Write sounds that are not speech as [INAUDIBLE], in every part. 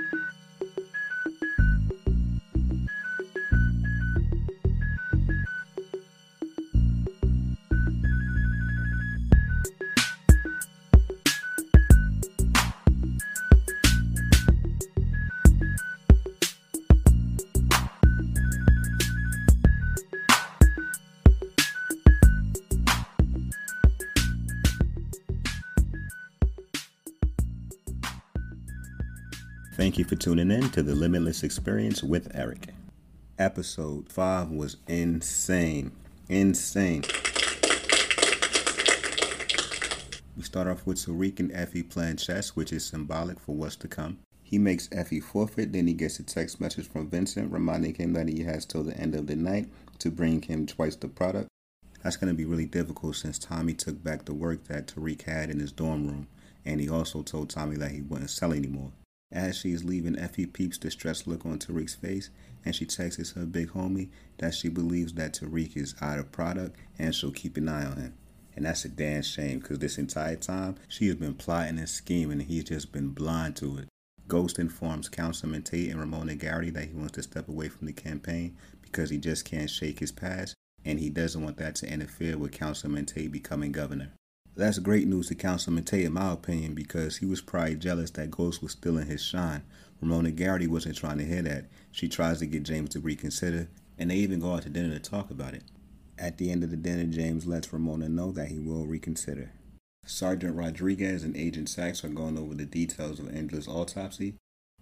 you Thank you for tuning in to the Limitless Experience with Eric. Episode 5 was insane. Insane. We start off with Tariq and Effie playing chess, which is symbolic for what's to come. He makes Effie forfeit, then he gets a text message from Vincent reminding him that he has till the end of the night to bring him twice the product. That's going to be really difficult since Tommy took back the work that Tariq had in his dorm room, and he also told Tommy that he wouldn't sell anymore. As she is leaving, Effie peeps the distressed look on Tariq's face, and she texts her big homie that she believes that Tariq is out of product and she'll keep an eye on him. And that's a damn shame because this entire time she has been plotting and scheming and he's just been blind to it. Ghost informs Councilman Tate and Ramona Garrity that he wants to step away from the campaign because he just can't shake his past and he doesn't want that to interfere with Councilman Tate becoming governor. That's great news to Councilman Tate, in my opinion, because he was probably jealous that Ghost was still in his shine. Ramona Garrity wasn't trying to hear that. She tries to get James to reconsider, and they even go out to dinner to talk about it. At the end of the dinner, James lets Ramona know that he will reconsider. Sergeant Rodriguez and Agent Saxe are going over the details of Angela's autopsy,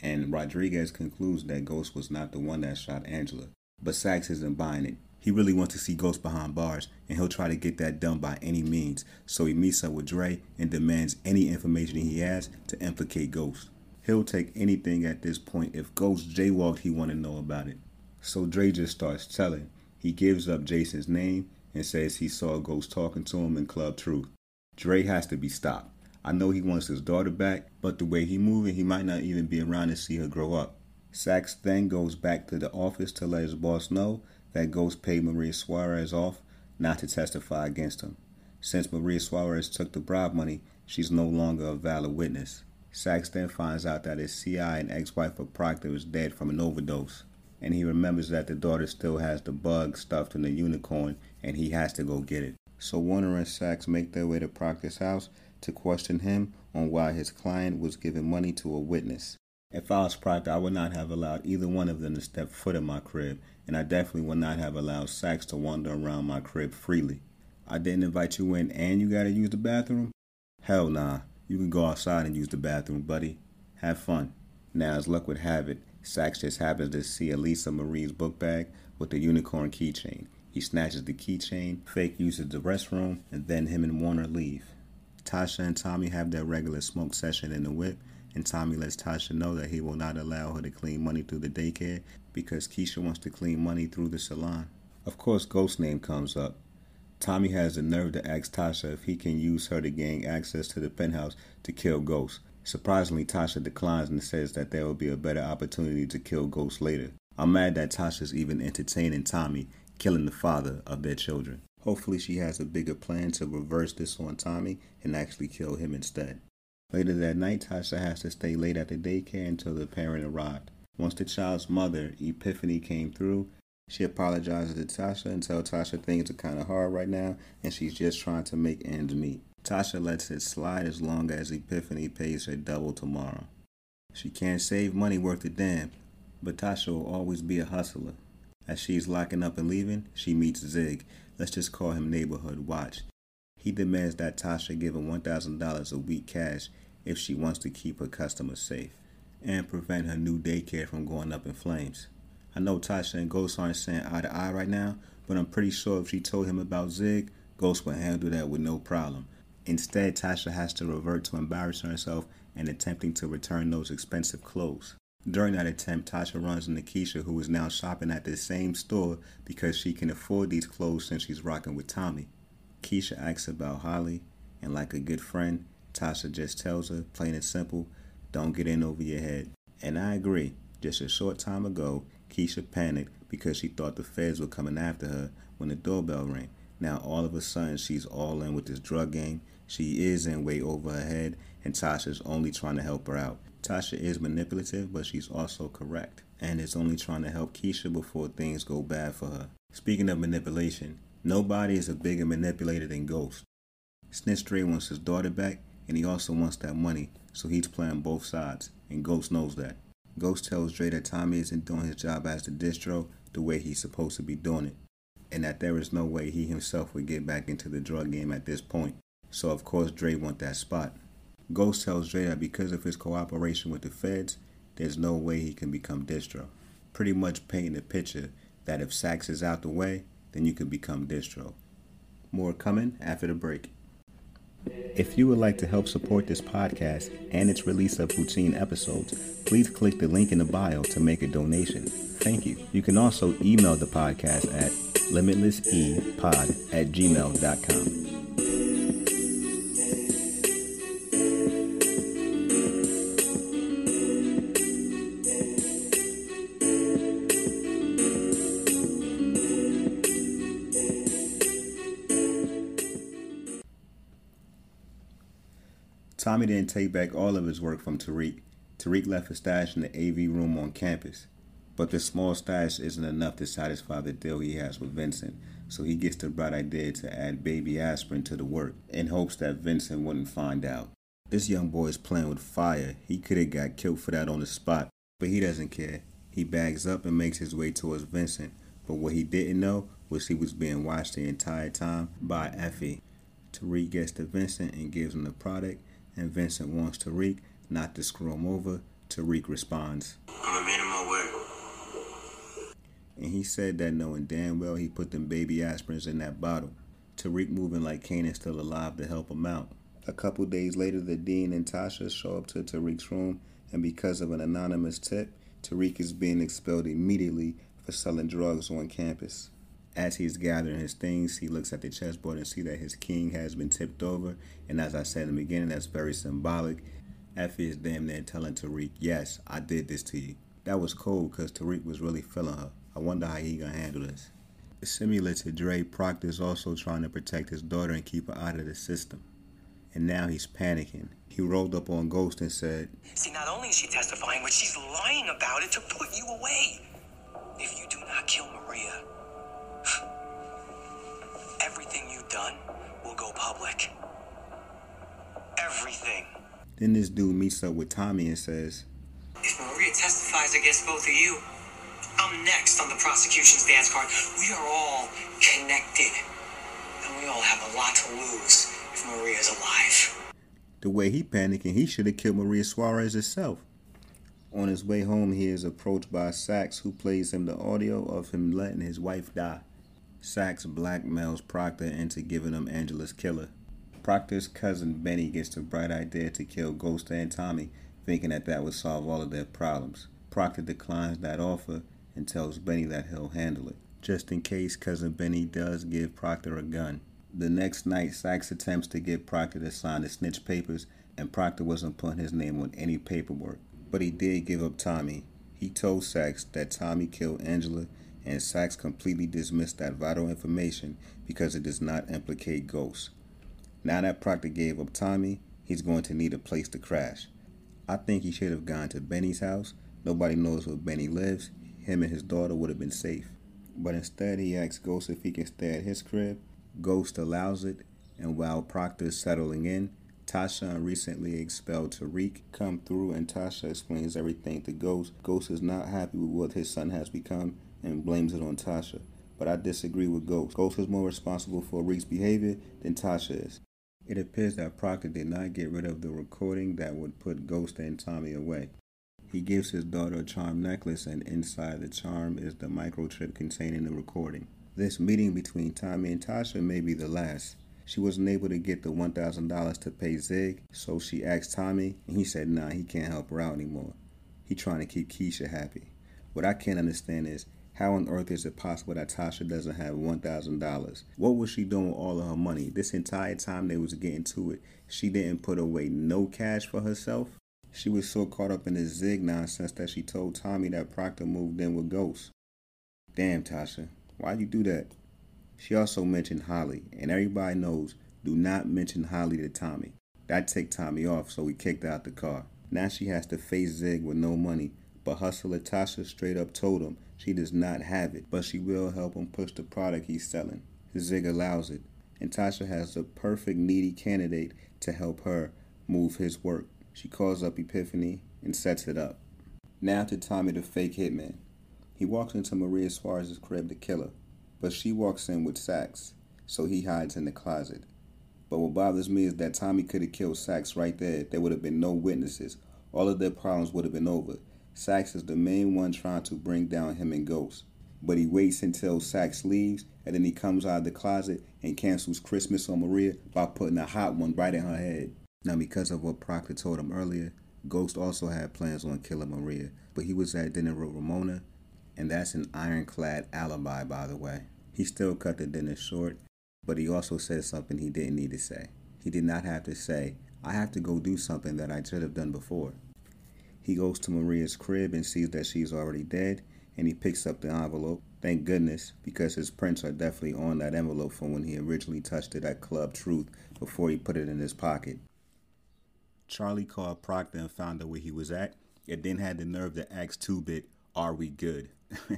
and Rodriguez concludes that Ghost was not the one that shot Angela. But Saxe isn't buying it. He really wants to see Ghost behind bars, and he'll try to get that done by any means. So he meets up with Dre and demands any information he has to implicate Ghost. He'll take anything at this point. If Ghost jaywalked, he want to know about it. So Dre just starts telling. He gives up Jason's name and says he saw Ghost talking to him in Club Truth. Dre has to be stopped. I know he wants his daughter back, but the way he moving, he might not even be around to see her grow up. Saxe then goes back to the office to let his boss know that Ghost paid Maria Suarez off not to testify against him. Since Maria Suarez took the bribe money, she's no longer a valid witness. Saxe then finds out that his CI and ex-wife of Proctor is dead from an overdose, and he remembers that the daughter still has the bug stuffed in the unicorn, and he has to go get it. So Warner and Saxe make their way to Proctor's house to question him on why his client was giving money to a witness. If I was Proctor, I would not have allowed either one of them to step foot in my crib, and I definitely would not have allowed Saxe to wander around my crib freely. I didn't invite you in and you gotta use the bathroom? Hell nah. You can go outside and use the bathroom, buddy. Have fun. Now, as luck would have it, Saxe just happens to see Elisa Marie's book bag with the unicorn keychain. He snatches the keychain, fake uses the restroom, and then him and Warner leave. Tasha and Tommy have their regular smoke session in the whip, and Tommy lets Tasha know that he will not allow her to clean money through the daycare because Keisha wants to clean money through the salon. Of course, Ghost's name comes up. Tommy has the nerve to ask Tasha if he can use her to gain access to the penthouse to kill Ghost. Surprisingly, Tasha declines and says that there will be a better opportunity to kill Ghost later. I'm mad that Tasha's even entertaining Tommy killing the father of their children. Hopefully, she has a bigger plan to reverse this on Tommy and actually kill him instead. Later that night, Tasha has to stay late at the daycare until the parent arrived. Once the child's mother, Epiphany, came through, she apologizes to Tasha and tells Tasha things are kind of hard right now and she's just trying to make ends meet. Tasha lets it slide as long as Epiphany pays her double tomorrow. She can't save money worth a damn, but Tasha will always be a hustler. As she's locking up and leaving, she meets Zig. Let's just call him Neighborhood Watch. He demands that Tasha give him $1,000 a week cash if she wants to keep her customers safe and prevent her new daycare from going up in flames. I know Tasha and Ghost aren't saying eye to eye right now, but I'm pretty sure if she told him about Zig, Ghost would handle that with no problem. Instead, Tasha has to revert to embarrassing herself and attempting to return those expensive clothes. During that attempt, Tasha runs into Keisha, who is now shopping at the same store because she can afford these clothes since she's rocking with Tommy. Keisha asks about Holly, and like a good friend, Tasha just tells her, plain and simple, don't get in over your head. And I agree. Just a short time ago, Keisha panicked because she thought the feds were coming after her when the doorbell rang. Now all of a sudden she's all in with this drug game. She is in way over her head, and Tasha's only trying to help her out. Tasha is manipulative, but she's also correct and is only trying to help Keisha before things go bad for her. Speaking of manipulation, nobody is a bigger manipulator than Ghost. Snitch Dre wants his daughter back, and he also wants that money, so he's playing both sides, and Ghost knows that. Ghost tells Dre that Tommy isn't doing his job as the distro the way he's supposed to be doing it, and that there is no way he himself would get back into the drug game at this point. So of course Dre want that spot. Ghost tells Dre that because of his cooperation with the feds, there's no way he can become distro. Pretty much painting the picture that if Saxe is out the way, then you can become distro. More coming after the break. If you would like to help support this podcast and its release of routine episodes, please click the link in the bio to make a donation. Thank you. You can also email the podcast at limitlessepod at gmail.com. Tommy didn't take back all of his work from Tariq. Tariq left a stash in the AV room on campus. But the small stash isn't enough to satisfy the deal he has with Vincent, so he gets the bright idea to add baby aspirin to the work in hopes that Vincent wouldn't find out. This young boy is playing with fire. He could have got killed for that on the spot, but he doesn't care. He bags up and makes his way towards Vincent, but what he didn't know was he was being watched the entire time by Effie. Tariq gets to Vincent and gives him the product, and Vincent wants Tariq not to screw him over. Tariq responds, I'm a man of my word. And he said that knowing damn well he put them baby aspirins in that bottle. Tariq moving like Kane is still alive to help him out. A couple days later, the dean and Tasha show up to Tariq's room, and because of an anonymous tip, Tariq is being expelled immediately for selling drugs on campus. As he's gathering his things, he looks at the chessboard and see that his king has been tipped over. And as I said in the beginning, that's very symbolic. Effie is damn near telling Tariq, yes, I did this to you. That was cool because Tariq was really feeling her. I wonder how he gonna handle this. Similar to Dre, Proctor is also trying to protect his daughter and keep her out of the system. And now he's panicking. He rolled up on Ghost and said, See, not only is she testifying, but she's lying about it to put you away. If you do not kill Maria, done will go public. Everything. Then this dude meets up with Tommy and says, If Maria testifies against both of you, I'm next on the prosecution's dance card. We are all connected. And we all have a lot to lose if Maria's alive. The way he panicking, he should have killed Maria Suarez herself. On his way home, he is approached by Saxe, who plays him the audio of him letting his wife die. Saxe blackmails Proctor into giving him Angela's killer. Proctor's cousin Benny gets the bright idea to kill Ghost and Tommy, thinking that that would solve all of their problems. Proctor declines that offer and tells Benny that he'll handle it, just in case cousin Benny does give Proctor a gun. The next night, Saxe attempts to get Proctor to sign the snitch papers, and Proctor wasn't putting his name on any paperwork. But he did give up Tommy. He told Saxe that Tommy killed Angela, and Saxe completely dismissed that vital information because it does not implicate Ghost. Now that Proctor gave up Tommy, he's going to need a place to crash. I think he should have gone to Benny's house. Nobody knows where Benny lives. Him and his daughter would have been safe. But instead, he asks Ghost if he can stay at his crib. Ghost allows it, and while Proctor is settling in, Tasha and recently expelled Tariq come through, and Tasha explains everything to Ghost. Ghost is not happy with what his son has become and blames it on Tasha. But I disagree with Ghost. Ghost is more responsible for Reek's behavior than Tasha is. It appears that Proctor did not get rid of the recording that would put Ghost and Tommy away. He gives his daughter a charm necklace, and inside the charm is the microchip containing the recording. This meeting between Tommy and Tasha may be the last. She wasn't able to get the $1,000 to pay Zig, so she asked Tommy, and he said nah, he can't help her out anymore. He trying to keep Keisha happy. What I can't understand is how on earth is it possible that Tasha doesn't have $1,000? What was she doing with all of her money? This entire time they was getting to it, she didn't put away no cash for herself? She was so caught up in this Zig nonsense that she told Tommy that Proctor moved in with Ghost. Damn, Tasha, why'd you do that? She also mentioned Holly, and everybody knows do not mention Holly to Tommy. That ticked Tommy off, so he kicked out the car. Now she has to face Zig with no money, but hustler Tasha straight up told him she does not have it, but she will help him push the product he's selling. Zig allows it, and Tasha has the perfect needy candidate to help her move his work. She calls up Epiphany and sets it up. Now to Tommy the fake hitman. He walks into Maria Suarez's crib to kill her, but she walks in with Saxe, so he hides in the closet. But what bothers me is that Tommy could have killed Saxe right there. There would have been no witnesses. All of their problems would have been over. Saxe is the main one trying to bring down him and Ghost. But he waits until Saxe leaves, and then he comes out of the closet and cancels Christmas on Maria by putting a hot one right in her head. Now, because of what Proctor told him earlier, Ghost also had plans on killing Maria, but he was at dinner with Ramona, and that's an ironclad alibi, by the way. He still cut the dinner short, but he also said something he didn't need to say. He did not have to say, I have to go do something that I should have done before. He goes to Maria's crib and sees that she's already dead, and he picks up the envelope. Thank goodness, because his prints are definitely on that envelope from when he originally touched it at Club Truth before he put it in his pocket. Charlie called Proctor and found out where he was at, and then had the nerve to ask Two Bit, Are we good?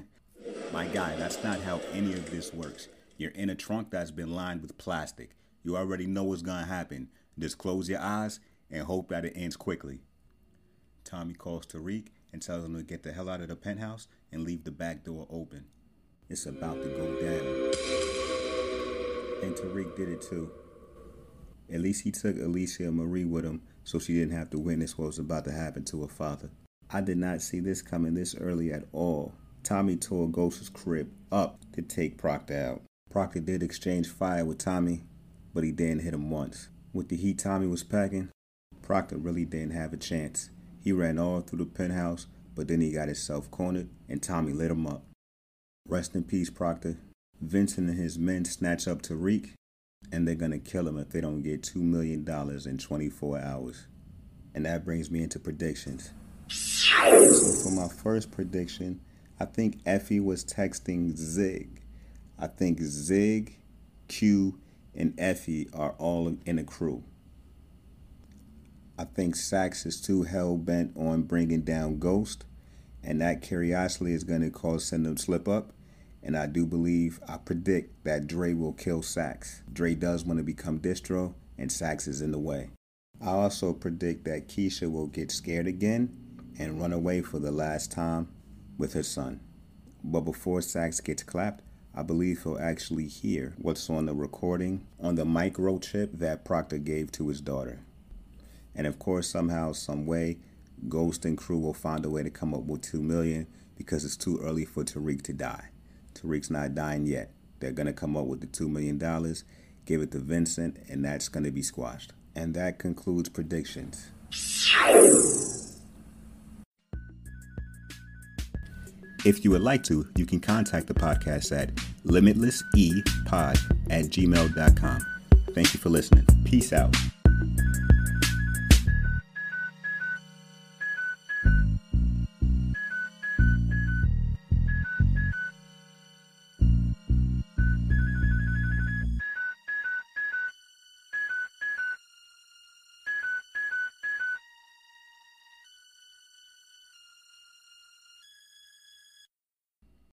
[LAUGHS] My guy, that's not how any of this works. You're in a trunk that's been lined with plastic. You already know what's gonna happen. Just close your eyes and hope that it ends quickly. Tommy calls Tariq and tells him to get the hell out of the penthouse and leave the back door open. It's about to go down. And Tariq did it too. At least he took Alicia Marie with him so she didn't have to witness what was about to happen to her father. I did not see this coming this early at all. Tommy tore Ghost's crib up to take Proctor out. Proctor did exchange fire with Tommy, but he didn't hit him once. With the heat Tommy was packing, Proctor really didn't have a chance. He ran all through the penthouse, but then he got himself cornered and Tommy lit him up. Rest in peace, Proctor. Vincent and his men snatch up Tariq, and they're gonna kill him if they don't get $2 million in 24 hours. And that brings me into predictions. So for my first prediction, I think Effie was texting Zig. I think Zig, Q, and Effie are all in a crew. I think Saxe is too hell bent on bringing down Ghost, and that curiosity is going to cause Syndrome slip up. And I do believe, I predict that Dre will kill Saxe. Dre does want to become distro, and Saxe is in the way. I also predict that Keisha will get scared again and run away for the last time with her son. But before Saxe gets clapped, I believe he'll actually hear what's on the recording on the microchip that Proctor gave to his daughter. And of course, somehow, some way, Ghost and crew will find a way to come up with two million because it's too early for Tariq to die. Tariq's not dying yet. They're gonna come up with the two million dollars, give it to Vincent, and that's gonna be squashed. And that concludes predictions. If you would like to, you can contact the podcast at limitlessepod at gmail.com. Thank you for listening. Peace out.